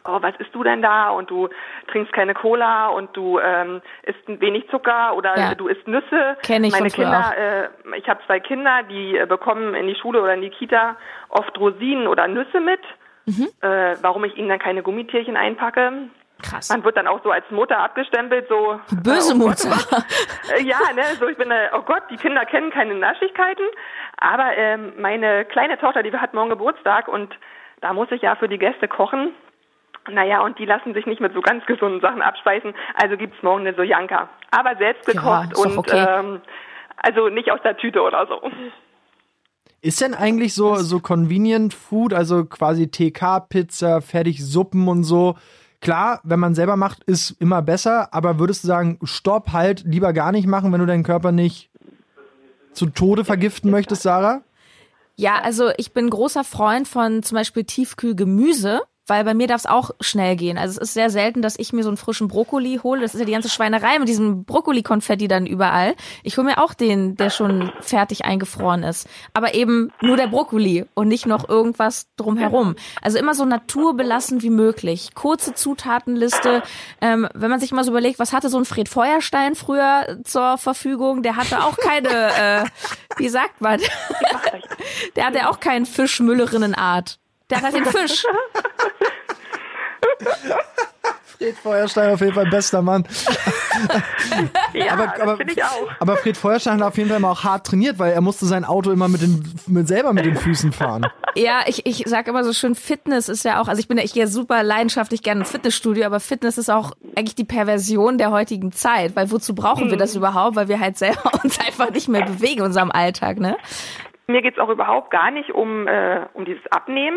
oh, was isst du denn da? Und du trinkst keine Cola und du ähm, isst wenig Zucker oder Ja. du isst Nüsse. Kenn ich Meine Kinder, äh, ich habe zwei Kinder, die äh, bekommen in die Schule oder in die Kita oft Rosinen oder Nüsse mit. Mhm. Äh, warum ich ihnen dann keine Gummitierchen einpacke. Krass. Man wird dann auch so als Mutter abgestempelt, so Böse äh, oh Mutter. äh, ja, ne, so ich bin, äh, oh Gott, die Kinder kennen keine Naschigkeiten, aber ähm, meine kleine Tochter, die hat morgen Geburtstag und da muss ich ja für die Gäste kochen. Naja, und die lassen sich nicht mit so ganz gesunden Sachen abspeisen, also gibt's morgen eine Sojanka. Aber selbst Ja, gekocht doch und okay. ähm, also nicht aus der Tüte oder so. Ist denn eigentlich so, so Convenient Food, also quasi TK-Pizza, fertig Suppen und so? Klar, wenn man selber macht, ist immer besser, aber würdest du sagen, stopp, halt, lieber gar nicht machen, wenn du deinen Körper nicht zu Tode vergiften möchtest, Sarah? Ja, also ich bin großer Freund von zum Beispiel Tiefkühlgemüse, weil bei mir darf es auch schnell gehen. Also es ist sehr selten, dass ich mir so einen frischen Brokkoli hole. Das ist ja die ganze Schweinerei mit diesem Brokkoli-Konfetti dann überall. Ich hole mir auch den, der schon fertig eingefroren ist. Aber eben nur der Brokkoli und nicht noch irgendwas drumherum. Also immer so naturbelassen wie möglich. Kurze Zutatenliste. Ähm, wenn man sich mal so überlegt, was hatte so ein Fred Feuerstein früher zur Verfügung? Der hatte auch keine, äh, wie sagt man? Der hatte auch keinen Fischmüllerinnenart. Der hat halt den Fisch. Fred Feuerstein auf jeden Fall bester Mann. Ja, aber, aber, finde ich auch. aber Fred Feuerstein hat auf jeden Fall immer auch hart trainiert, weil er musste sein Auto immer mit den, mit, selber mit den Füßen fahren. Ja, ich, ich sag immer so schön, Fitness ist ja auch, also ich bin ja, ich gehe super leidenschaftlich gerne ins Fitnessstudio, aber Fitness ist auch eigentlich die Perversion der heutigen Zeit, weil wozu brauchen wir das überhaupt? Weil wir halt selber uns einfach nicht mehr bewegen in unserem Alltag, ne? Mir geht's auch überhaupt gar nicht um, äh, um dieses Abnehmen,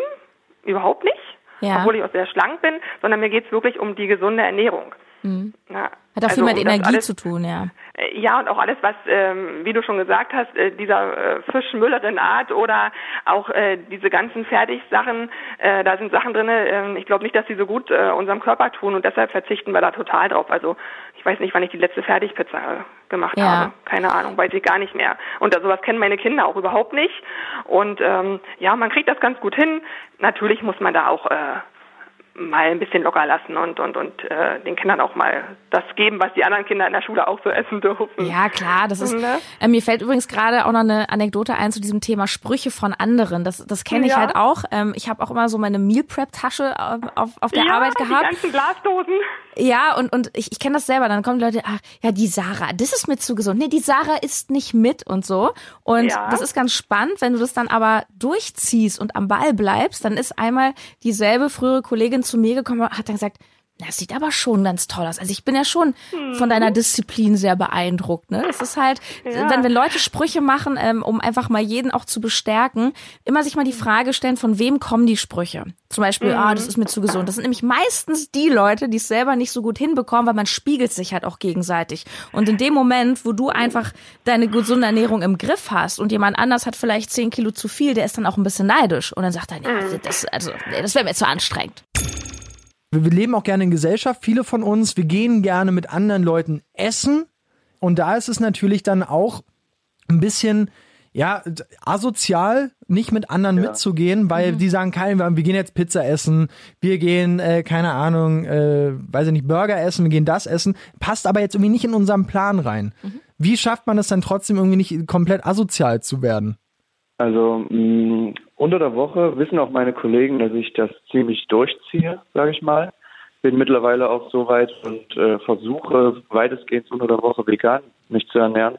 überhaupt nicht, Ja. obwohl ich auch sehr schlank bin, sondern mir geht's wirklich um die gesunde Ernährung. Mhm. Ja. Hat auch also, viel mit Energie alles, zu tun, ja. Äh, ja, und auch alles, was, ähm, wie du schon gesagt hast, äh, dieser äh, Fischmüllerin-Art oder auch äh, diese ganzen Fertigsachen, äh, da sind Sachen drin, äh, ich glaube nicht, dass sie so gut äh, unserem Körper tun und deshalb verzichten wir da total drauf. Also ich weiß nicht, wann ich die letzte Fertigpizza gemacht ja. habe. Keine Ahnung, weiß ich gar nicht mehr. Und äh, sowas kennen meine Kinder auch überhaupt nicht. Und ähm, ja, man kriegt das ganz gut hin. Natürlich muss man da auch äh, mal ein bisschen locker lassen und und und äh, den Kindern auch mal das geben, was die anderen Kinder in der Schule auch so essen dürfen. Ja, klar, das ist ne? äh, mir fällt übrigens gerade auch noch eine Anekdote ein zu diesem Thema Sprüche von anderen. Das das kenne ich ja. halt auch. Ähm, ich habe auch immer so meine Meal Prep Tasche auf, auf der ja, Arbeit gehabt. Die ganzen Glasdosen. Ja, und und ich, ich kenne das selber, dann kommen die Leute, ach, ja, die Sarah, das ist mir zu gesund. Nee, die Sarah isst nicht mit und so. Und ja. das ist ganz spannend, wenn du das dann aber durchziehst und am Ball bleibst, dann ist einmal dieselbe frühere Kollegin zu mir gekommen und hat dann gesagt, das sieht aber schon ganz toll aus. Also ich bin ja schon von deiner mhm. Disziplin sehr beeindruckt. Ne? Das ist halt, ja. wenn wir Leute Sprüche machen, ähm, um einfach mal jeden auch zu bestärken, immer sich mal die Frage stellen, von wem kommen die Sprüche? Zum Beispiel, ah, mhm. oh, das ist mir zu gesund. Das sind nämlich meistens die Leute, die es selber nicht so gut hinbekommen, weil man spiegelt sich halt auch gegenseitig. Und in dem Moment, wo du einfach deine gesunde Ernährung im Griff hast und jemand anders hat vielleicht zehn Kilo zu viel, der ist dann auch ein bisschen neidisch. Und dann sagt er, ja, mhm. das, also, das wäre mir zu anstrengend wir leben auch gerne in Gesellschaft, viele von uns, wir gehen gerne mit anderen Leuten essen. Und da ist es natürlich dann auch ein bisschen, ja, asozial, nicht mit anderen ja. mitzugehen, weil mhm. die sagen, kein, wir gehen jetzt Pizza essen, wir gehen, äh, keine Ahnung, äh, weiß ich nicht, Burger essen, wir gehen das essen, passt aber jetzt irgendwie nicht in unseren Plan rein. Mhm. Wie schafft man es dann trotzdem irgendwie nicht komplett asozial zu werden? Also mh, unter der Woche wissen auch meine Kollegen, dass ich das ziemlich durchziehe, sage ich mal. Bin mittlerweile auch so weit und äh, versuche weitestgehend unter der Woche vegan mich zu ernähren.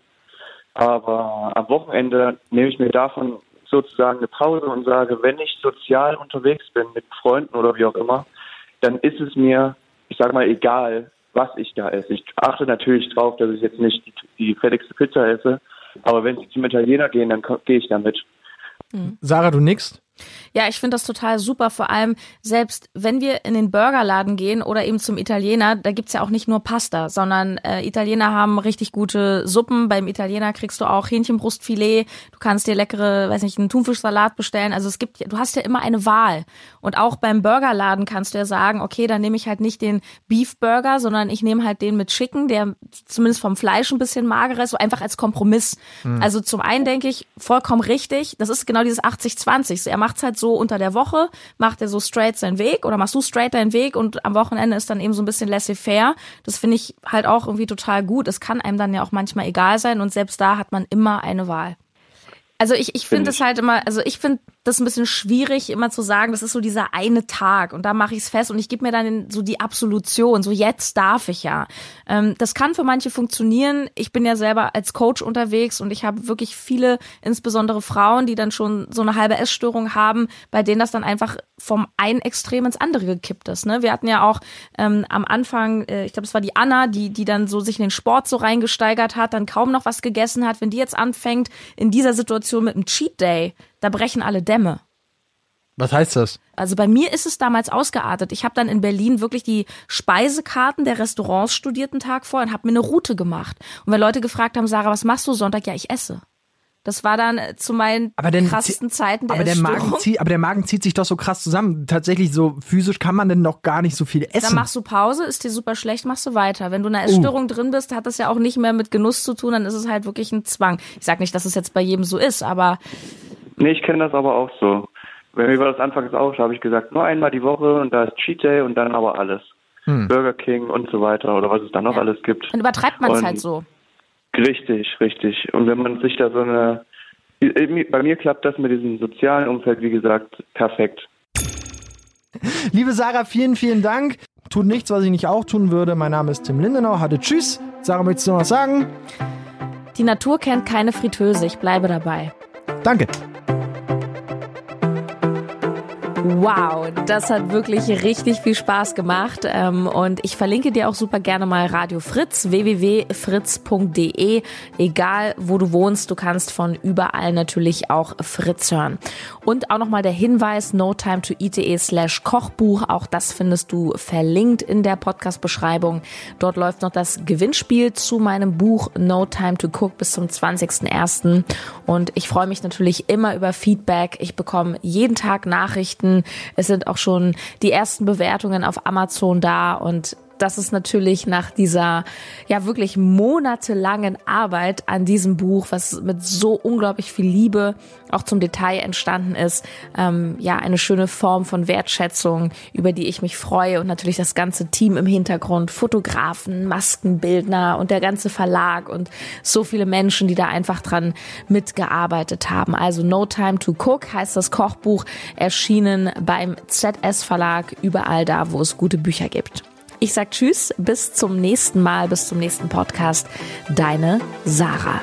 Aber am Wochenende nehme ich mir davon sozusagen eine Pause und sage, wenn ich sozial unterwegs bin mit Freunden oder wie auch immer, dann ist es mir, ich sage mal, egal, was ich da esse. Ich achte natürlich drauf, dass ich jetzt nicht die, die fertigste Pizza esse, aber wenn sie zum Italiener gehen, dann gehe ich damit. Sarah, du nix? Ja, ich finde das total super. Vor allem, selbst wenn wir in den Burgerladen gehen oder eben zum Italiener, da gibt's ja auch nicht nur Pasta, sondern äh, Italiener haben richtig gute Suppen. Beim Italiener kriegst du auch Hähnchenbrustfilet. Du kannst dir leckere, weiß nicht, einen Thunfischsalat bestellen. Also es gibt, du hast ja immer eine Wahl. Und auch beim Burgerladen kannst du ja sagen, okay, dann nehme ich halt nicht den Beef Burger, sondern ich nehme halt den mit Chicken, der zumindest vom Fleisch ein bisschen magerer ist, so einfach als Kompromiss. Mhm. Also zum einen denke ich, vollkommen richtig, das ist genau dieses 80-20. Er macht's halt so unter der Woche, macht er so straight seinen Weg oder machst du straight deinen Weg und am Wochenende ist dann eben so ein bisschen laissez-faire. Das finde ich halt auch irgendwie total gut. Es kann einem dann ja auch manchmal egal sein und selbst da hat man immer eine Wahl. Also ich, ich finde es halt immer, also ich finde das ein bisschen schwierig, immer zu sagen, das ist so dieser eine Tag und da mache ich es fest und ich gebe mir dann so die Absolution, so jetzt darf ich ja. Ähm, das kann für manche funktionieren. Ich bin ja selber als Coach unterwegs und ich habe wirklich viele, insbesondere Frauen, die dann schon so eine halbe Essstörung haben, bei denen das dann einfach vom einen Extrem ins andere gekippt ist. Ne? Wir hatten ja auch ähm, am Anfang, äh, ich glaube, es war die Anna, die, die dann so sich in den Sport so reingesteigert hat, dann kaum noch was gegessen hat. Wenn die jetzt anfängt, in dieser Situation mit einem Cheat Day da brechen alle Dämme. Was heißt das? Also bei mir ist es damals ausgeartet. Ich habe dann in Berlin wirklich die Speisekarten der Restaurants studierten Tag vor und habe mir eine Route gemacht. Und wenn Leute gefragt haben, Sarah, was machst du Sonntag? Ja, ich esse. Das war dann äh, zu meinen krassesten Zeiten der aber der Magen zieht, Aber der Magen zieht sich doch so krass zusammen. Tatsächlich so physisch kann man denn noch gar nicht so viel essen. Dann machst du Pause, ist dir super schlecht, machst du weiter. Wenn du in einer uh. Essstörung uh. drin bist, hat das ja auch nicht mehr mit Genuss zu tun, dann ist es halt wirklich ein Zwang. Ich sag nicht, dass es jetzt bei jedem so ist, aber Nee, ich kenne das aber auch so. Bei mir war das anfangs auch, da habe ich gesagt, nur einmal die Woche und da ist Cheat Day und dann aber alles. Hm. Burger King und so weiter oder was es da noch ja. alles gibt. Dann übertreibt man es halt so. Richtig, richtig. Und wenn man sich da so eine bei mir klappt das mit diesem sozialen Umfeld, wie gesagt, perfekt. Liebe Sarah, vielen, vielen Dank. Tut nichts, was ich nicht auch tun würde. Mein Name ist Tim Lindenau. Hatte Tschüss. Sarah, möchtest du noch was sagen? Die Natur kennt keine Fritteuse. Ich bleibe dabei. Danke. Wow, das hat wirklich richtig viel Spaß gemacht. Ähm, und ich verlinke dir auch super gerne mal Radio Fritz, www.fritz.de. Egal, wo du wohnst, du kannst von überall natürlich auch Fritz hören. Und auch nochmal der Hinweis, no time to eat.de slash Kochbuch. Auch das findest du verlinkt in der Podcast-Beschreibung. Dort läuft noch das Gewinnspiel zu meinem Buch No Time to Cook bis zum 20.01. Und ich freue mich natürlich immer über Feedback. Ich bekomme jeden Tag Nachrichten es sind auch schon die ersten Bewertungen auf Amazon da und das ist natürlich nach dieser ja wirklich monatelangen Arbeit an diesem Buch, was mit so unglaublich viel Liebe auch zum Detail entstanden ist, ähm, ja eine schöne Form von Wertschätzung, über die ich mich freue und natürlich das ganze Team im Hintergrund, Fotografen, Maskenbildner und der ganze Verlag und so viele Menschen, die da einfach dran mitgearbeitet haben. Also No Time to Cook heißt das Kochbuch, erschienen beim ZS Verlag, überall da, wo es gute Bücher gibt. Ich sag Tschüss, bis zum nächsten Mal, bis zum nächsten Podcast. Deine Sarah.